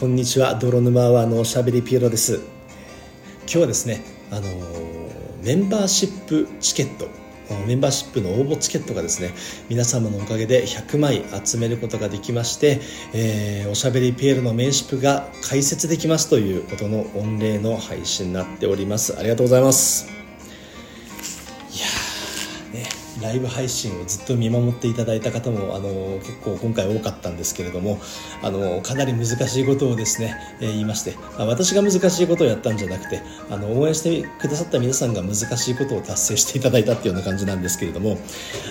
こんにちは泥沼アワーのおしゃべりピエロです。今日はですねあのメンバーシップチケットメンバーシップの応募チケットがですね皆様のおかげで100枚集めることができまして、えー、おしゃべりピエロのメンシップが開設できますということの御礼の配信になっております。ありがとうございます。ライブ配信をずっと見守っていただいた方もあの結構今回多かったんですけれどもあのかなり難しいことをですね、えー、言いまして、まあ、私が難しいことをやったんじゃなくてあの応援してくださった皆さんが難しいことを達成していただいたっていうような感じなんですけれども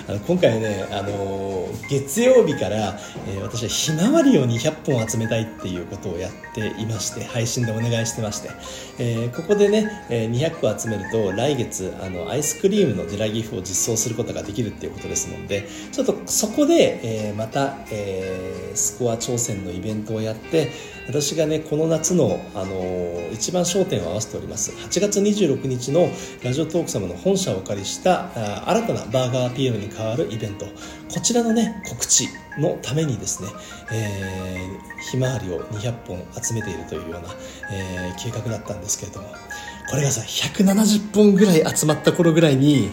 あの今回ねあの月曜日から、えー、私はひまわりを200本集めたいっていうことをやっていまして配信でお願いしてまして、えー、ここでね、え200個集めると来月あのアイスクリームのデラギフを実装することがができるっていうことですのでちょっとそこで、えー、また、えー、スコア挑戦のイベントをやって私がねこの夏の、あのー、一番焦点を合わせております。8月26日のラジオトーク様の本社をお借りしたあ新たなバーガーピエロに代わるイベント。こちらのね告知のためにですね、えー、ひまわりを200本集めているというような、えー、計画だったんですけれどもこれがさ170本ぐらい集まった頃ぐらいに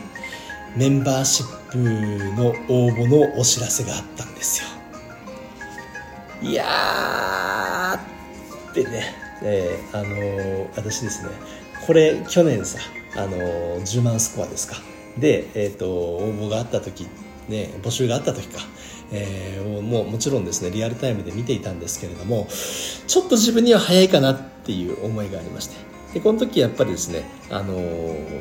メンバーシップの応募のお知らせがあったんですよ。いやーってね、えー、あのー、私ですねこれ去年さ、あのー、10万スコアですか。で、えーと、応募があった時ね募集があった時かえー、もうもちろんですねリアルタイムで見ていたんですけれどもちょっと自分には早いかなっていう思いがありまして。でこの時やっぱりですねあの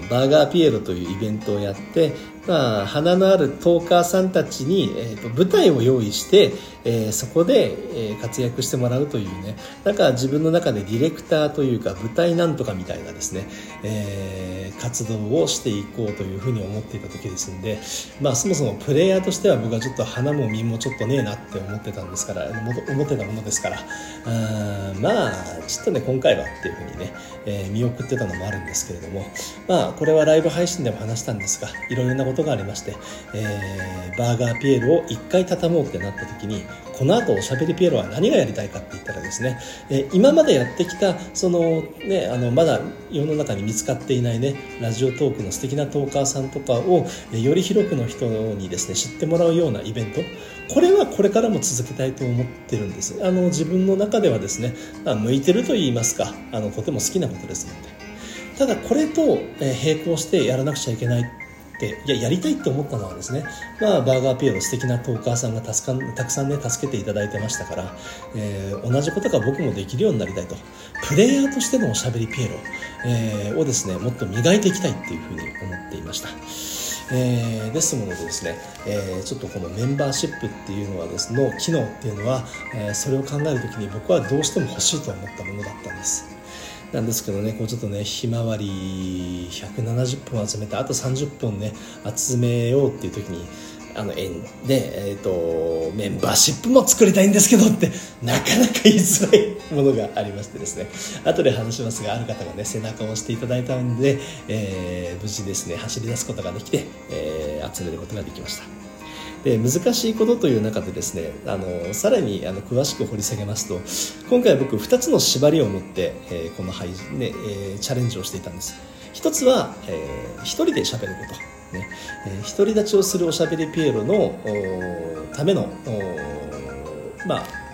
バーガーピエロというイベントをやって、まあ、花のあるトーカーさんたちに、えーと、舞台を用意して、えー、そこで、えー、活躍してもらうというね。なんか自分の中でディレクターというか舞台なんとかみたいなですね、えー、活動をしていこうというふうに思っていた時ですんで、まあ、そもそもプレイヤーとしては僕はちょっと花も実もちょっとねえなって思ってたんですから思ってたものですからあまあちょっとね今回はっていうふうにね、え見送ってたのもあるんですけれどもまあこれはライブ配信でも話したんですがいろいろなことことがありまして、えー、バーガーピエロを1回畳もうってなった時にこの後おしゃべりピエロは何がやりたいかって言ったらですね、えー、今までやってきたそのねあのまだ世の中に見つかっていないねラジオトークの素敵なトーカーさんとかを、え、より広くの人にですね知ってもらうようなイベントこれはこれからも続けたいと思ってるんです。あの自分の中ではですね、まあ、向いてると言いますかあのとても好きなことですのでただこれと並行してやらなくちゃいけないっていややりたいって思ったのはですね、まあ、バーガーピエロ素敵なトーカーさんが助かたくさんね助けていただいてましたから、えー、同じことが僕もできるようになりたいとプレイヤーとしてのおしゃべりピエロ、えー、をですねもっと磨いていきたいっていうふうに思っていました。えー、ですのでですね、えー、ちょっとこのメンバーシップっていうのはですの機能っていうのは、えー、それを考える時に僕はどうしても欲しいと思ったものだったんです。なんですけどねこうちょっとねひまわり170本集めてあと30本ね集めようっていう時にあの縁で、えーと、メンバーシップも作りたいんですけどってなかなか言いづらいものがありましてですね後で話しますがある方がね背中を押していただいたんで、えー、無事ですね走り出すことができて、えー、集めることができました。で難しいことという中でですねあのさらにあの詳しく掘り下げますと今回僕2つの縛りを持って、え、この配信ね、え、チャレンジをしていたんです。一つは、えー、一人で喋ること。ね、えー、独り立ちをするおしゃべりピエロのためのまあ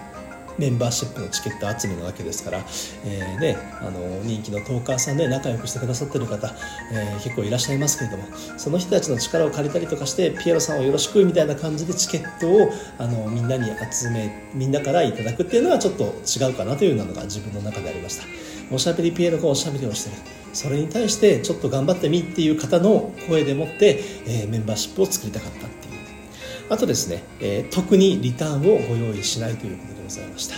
メンバーシップのチケット集めなわけですから、えーね、あの人気のトーカーさんで仲良くしてくださってる方、えー、結構いらっしゃいますけれどもその人たちの力を借りたりとかしてピエロさんをよろしくみたいな感じでチケットをあのみんなに集めみんなからいただくっていうのはちょっと違うかなというのが自分の中でありました。おしゃべりピエロがおしゃべりをしてる。それに対してちょっと頑張ってみっていう方の声でもって、えー、メンバーシップを作りたかったっていう。あとですね、えー、特にリターンをご用意しないということでざいました。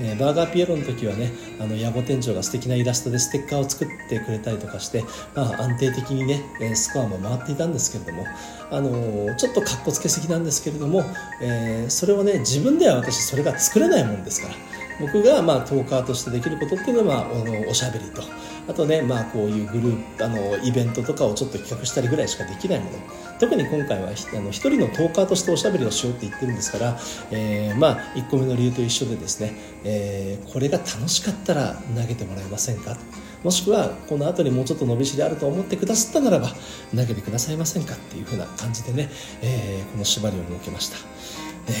えー、バーガーピエロの時はねあの野暮店長が素敵なイラストでステッカーを作ってくれたりとかして、まあ、安定的にねスコアも回っていたんですけれども、あのー、ちょっとかっこつけすぎなんですけれども、えー、それをね自分では私それが作れないもんですから僕がまあトーカーとしてできることっていうのは、まあ、おしゃべりとあとね、まあ、こういうグループあのイベントとかをちょっと企画したりぐらいしかできないもの。特に今回はあの一人のトーカーとしておしゃべりをしようって言ってるんですから、えー、まあ1個目の理由と一緒でですね、えー、これが楽しかったら投げてもらえませんか？もしくはこの後にもうちょっと伸びしろあると思ってくださったならば投げてくださいませんか？っていう風な感じでね、えー、この縛りを設けました、え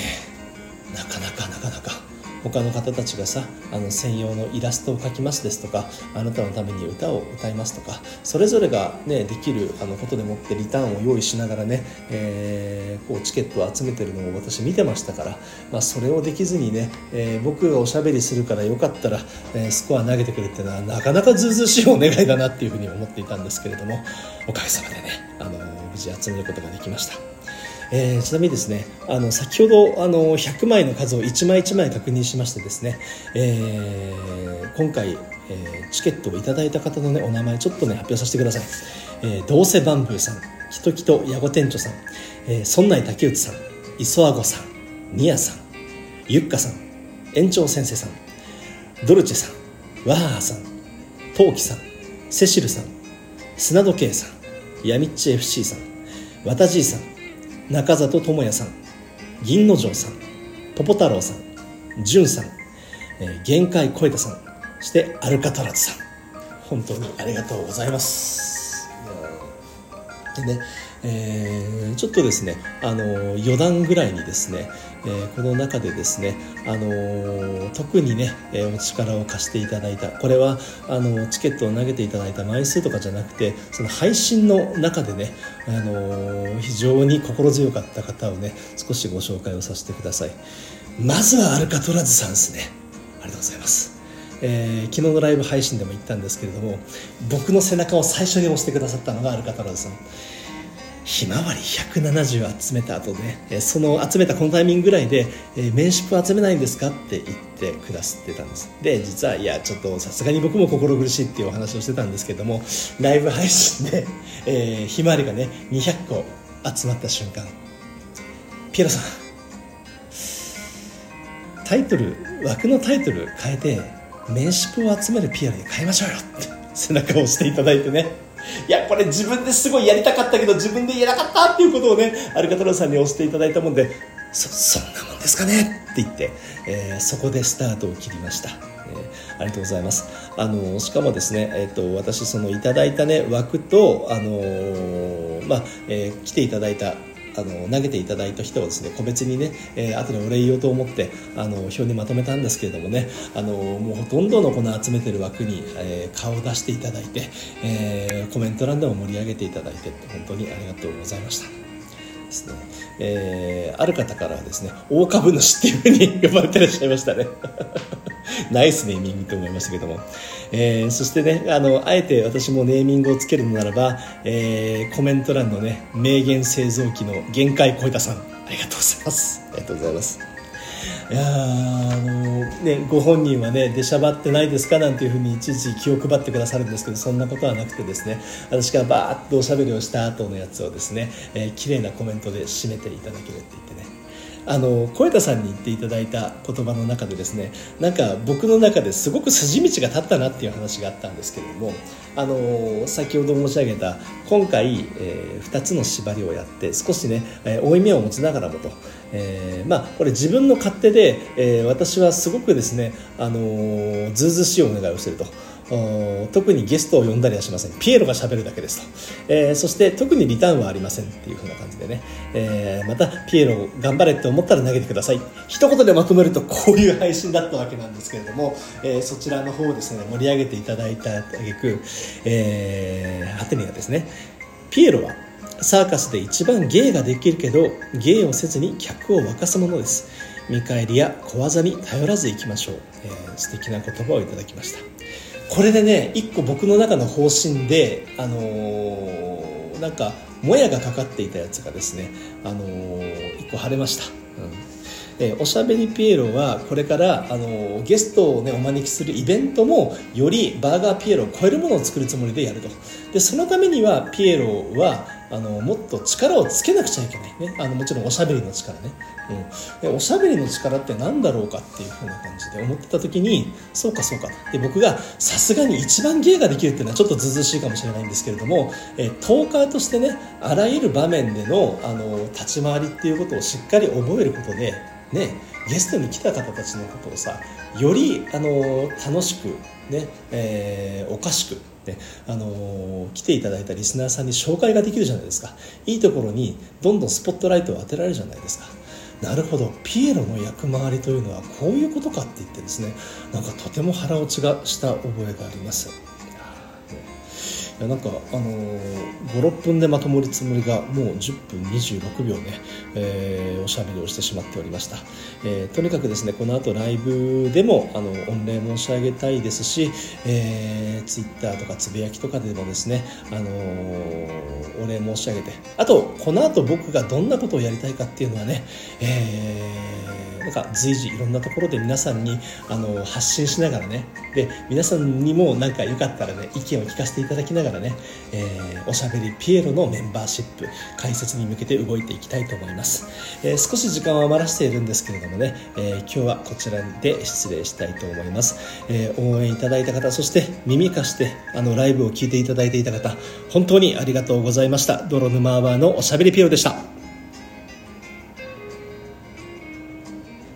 ー、なかなかなかなか他の方たちがさあの専用のイラストを描きますですとかあなたのために歌を歌いますとかそれぞれが、ね、できるあのことでもってリターンを用意しながらね、えー、こうチケットを集めてるのを私見てましたから、まあ、それをできずにね、えー、僕がおしゃべりするからよかったら、えー、スコア投げてくれっていうのはなかなかずうずうしいお願いだなっていうふうに思っていたんですけれどもおかげさまでねあの無事集めることができました。えー、ちなみにですねあの先ほどあの100枚の数を1枚1枚確認しましてですね、えー、今回、えー、チケットをいただいた方の、ね、お名前ちょっとね発表させてください、えー、どうせバンブーさんきときとやご店長さん、えー、村内竹内さん磯あごさんニアさんゆっかさん園長先生さんドルチェさんワハハさんトウキさんセシルさん砂時計さんヤミッチ FC さんわたじいさん中里智也さん銀之丞さんポポ太郎さん潤さん、えー、限界小枝さんそしてアルカトラズさん。本当にありがとうございます。でねえー、ちょっとですねあの余談ぐらいにですね、えー、この中でですね、あの特にね、えお力を貸していただいたこれはあのチケットを投げていただいた枚数とかじゃなくてその配信の中でね、あの非常に心強かった方をね少しご紹介をさせてください。まずはアルカトラズさんですね。ありがとうございます。えー、昨日のライブ配信でも言ったんですけれども僕の背中を最初に押してくださったのがアルカトラズさんひまわり170集めた後ねその集めたこのタイミングぐらいで「えー、名刺集めないんですか?」って言ってくださってたんですで実はいやちょっとさすがに僕も心苦しいっていうお話をしてたんですけどもライブ配信で、えー、ひまわりがね200個集まった瞬間ピエロさんタイトル枠のタイトル変えて名刺を集めるピエロに変えましょうよって背中を押していただいてねいや、これ自分ですごいやりたかったけど、自分で言えなかったっていうことをね、アルカトラさんに押していただいたもんで、そ、そんなもんですかねって言って、えー、そこでスタートを切りました。えー、ありがとうございます。あの、しかもですね、えっ、ー、と、私、そのいただいたね、枠と、あのー、まあ、えー、来ていただいたあの投げていただいた人をですね個別にね、えー、後でお礼言おうと思ってあの表にまとめたんですけれどもねあのもうほとんどのこの集めてる枠に、えー、顔を出していただいて、えー、コメント欄でも盛り上げていただいて本当にありがとうございました。ですね。えー、ある方からはですね大株主っていうふうに呼ばれてらっしゃいましたね。ナイスネーミングと思いましたけども、えー、そしてねあのあえて私もネーミングをつけるのならば、えー、コメント欄のね名言製造機の限界小枝さんありがとうございます。ありがとうございます。いやあのねご本人はね出しゃばってないですかなんていうふうにいちいち気を配ってくださるんですけどそんなことはなくてですね私がバーッとおしゃべりをした後のやつをですね、えー、綺麗なコメントで締めていただけるって言ってねあの小枝さんに言っていただいた言葉の中でですねなんか僕の中ですごく筋道が立ったなっていう話があったんですけれどもあの先ほど申し上げた今回、えー、2つの縛りをやって少しね、えー、負い目を持ちながらもと、えー、まあこれ自分の勝手で、えー、私はすごくですねあのずうずしいお願いをしてると。特にゲストを呼んだりはしません。ピエロがしゃべるだけですと、えー、そして特にリターンはありませんっていう風な感じでね、えー、またピエロ頑張れって思ったら投げてください。一言でまとめるとこういう配信だったわけなんですけれども、えー、そちらの方をですね盛り上げていただいたあげく、えー、ハテニがですねピエロはサーカスで一番芸ができるけど芸をせずに客を沸かすものです。見返りや小技に頼らずいきましょう、えー、素敵な言葉をいただきました。これでね一個僕の中の方針であのー、なんかもやがかかっていたやつがですねあのー、一個晴れました、うん。えー、おしゃべりピエロはこれから、あのー、ゲストを、ね、お招きするイベントもよりバーガーピエロを超えるものを作るつもりでやると。でそのためにはピエロはあのもっと力をつけなくちゃいけないね。あのもちろんおしゃべりの力ね、うん、でおしゃべりの力って何だろうかっていうふうな感じで思ってた時にそうかそうか。で僕がさすがに一番芸ができるっていうのはちょっとずうずしいかもしれないんですけれども、え、トーカーとしてねあらゆる場面でのあの立ち回りっていうことをしっかり覚えることでねゲストに来た方たちのことをさよりあの楽しくね、えー、おかしくあのー、来ていただいたリスナーさんに紹介ができるじゃないですか。いいところにどんどんスポットライトを当てられるじゃないですか。なるほど。ピエロの役回りというのはこういうことかって言ってですねなんかとても腹落ちがした覚えがあります。やなんかあのー、56分でまともるつもりがもう10分26秒ね、えー、おしゃべりをしてしまっておりました、えー、とにかくですねこの後ライブでもあの御礼申し上げたいですし、えー、ツイッターとかつぶやきとかでもですね、あのー、お礼申し上げて。あとこの後僕がどんなことをやりたいかっていうのはね、えーなんか随時いろんなところで皆さんにあの発信しながらね。で皆さんにもなんかよかったらね意見を聞かせていただきながらね、えー、おしゃべりピエロのメンバーシップ解説に向けて動いていきたいと思います、えー、少し時間を余らせているんですけれどもね、えー、今日はこちらで失礼したいと思います、え応援いただいた方そして耳貸してあのライブを聞いていただいていた方本当にありがとうございました。泥沼アワーのおしゃべりピエロでした。